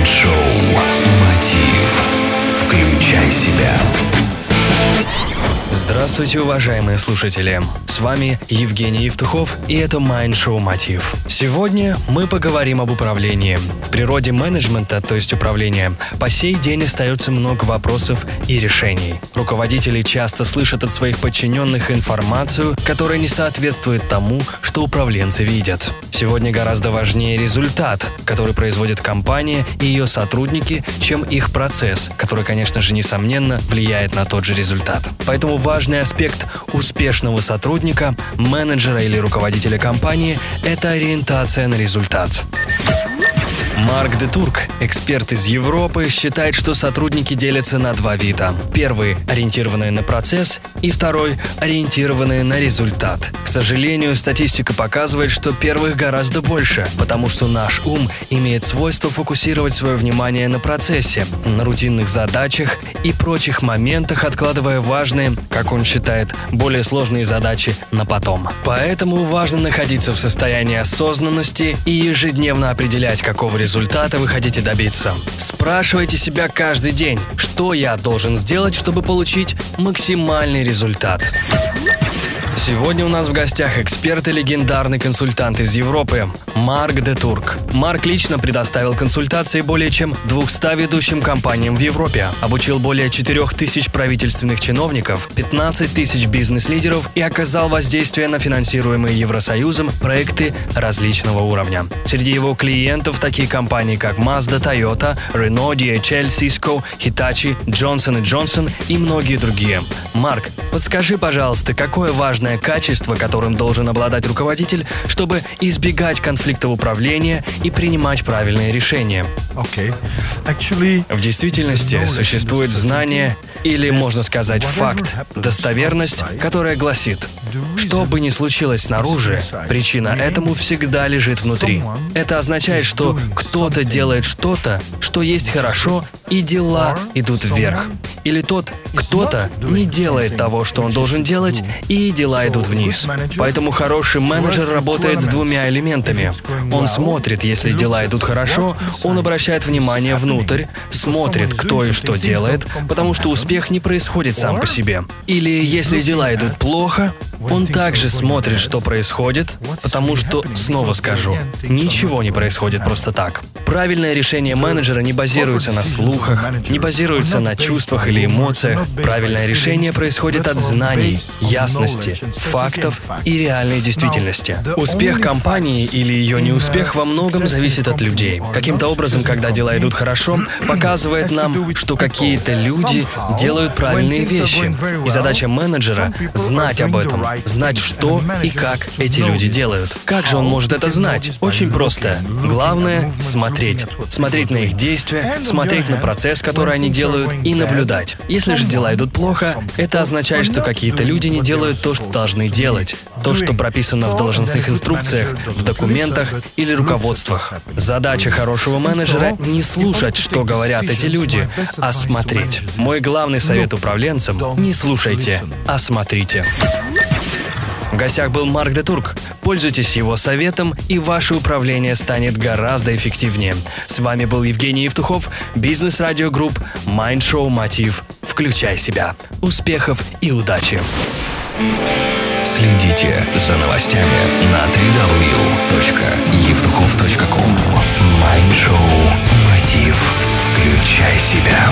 Майнд-шоу «Мотив». Включай себя. Здравствуйте, уважаемые слушатели! С вами Евгений Евтухов, и это Mind Show Мотив. Сегодня мы поговорим об управлении. В природе менеджмента, то есть управления, по сей день остается много вопросов и решений. Руководители часто слышат от своих подчиненных информацию, которая не соответствует тому, что управленцы видят. Сегодня гораздо важнее результат, который производит компания и ее сотрудники, чем их процесс, который, конечно же, несомненно, влияет на тот же результат. Поэтому важный аспект успешного сотрудника, менеджера или руководителя компании – это ориентация на результат. Марк де Турк, эксперт из Европы, считает, что сотрудники делятся на два вида. Первый – ориентированные на процесс, и второй – ориентированные на результат. К сожалению, статистика показывает, что первых гораздо больше, потому что наш ум имеет свойство фокусировать свое внимание на процессе, на рутинных задачах и прочих моментах, откладывая важные, как он считает, более сложные задачи на потом. Поэтому важно находиться в состоянии осознанности и ежедневно определять, какого результата результата вы хотите добиться. Спрашивайте себя каждый день, что я должен сделать, чтобы получить максимальный результат. Сегодня у нас в гостях эксперт и легендарный консультант из Европы Марк де Турк. Марк лично предоставил консультации более чем 200 ведущим компаниям в Европе, обучил более 4000 правительственных чиновников, 15 тысяч бизнес-лидеров и оказал воздействие на финансируемые Евросоюзом проекты различного уровня. Среди его клиентов такие компании, как Mazda, Toyota, Renault, DHL, Cisco, Hitachi, Johnson Johnson и многие другие. Марк, подскажи, пожалуйста, какое важное качество, которым должен обладать руководитель, чтобы избегать конфликтов управления и принимать правильные решения. Okay. Actually, в действительности существует знание, или, можно сказать, факт, достоверность, которая гласит, что бы ни случилось снаружи, причина этому всегда лежит внутри. Это означает, что кто-то делает что-то, что есть хорошо, и дела идут вверх. Или тот кто-то не делает того, что он должен делать, и дела идут вниз. Поэтому хороший менеджер работает с двумя элементами. Он смотрит, если дела идут хорошо, он обращает внимание внутрь, смотрит, кто и что делает, потому что успех не происходит сам по себе. Или если дела идут плохо, он также смотрит, что происходит, потому что, снова скажу, ничего не происходит просто так. Правильное решение менеджера не базируется на слухах, не базируется на чувствах или эмоциях. Правильное решение происходит от знаний, ясности, фактов и реальной действительности. Успех компании или ее неуспех во многом зависит от людей. Каким-то образом, когда дела идут хорошо, показывает нам, что какие-то люди делают правильные вещи. И задача менеджера — знать об этом, знать, что и как эти люди делают. Как же он может это знать? Очень просто. Главное — смотреть. Смотреть на их действия, смотреть на процесс, который они делают, и наблюдать. Если же дела идут плохо, это означает, что какие-то люди не делают то, что должны делать. То, что прописано в должностных инструкциях, в документах или руководствах. Задача хорошего менеджера — не слушать, что говорят эти люди, а смотреть. Мой главный совет управленцам — не слушайте, а смотрите. В гостях был Марк де Турк. Пользуйтесь его советом, и ваше управление станет гораздо эффективнее. С вами был Евгений Евтухов, Business Radio Group, Mind Show Мотив. Включай себя. Успехов и удачи! Следите за новостями на www.evtuchov.com Майншоу «Мотив. Включай себя».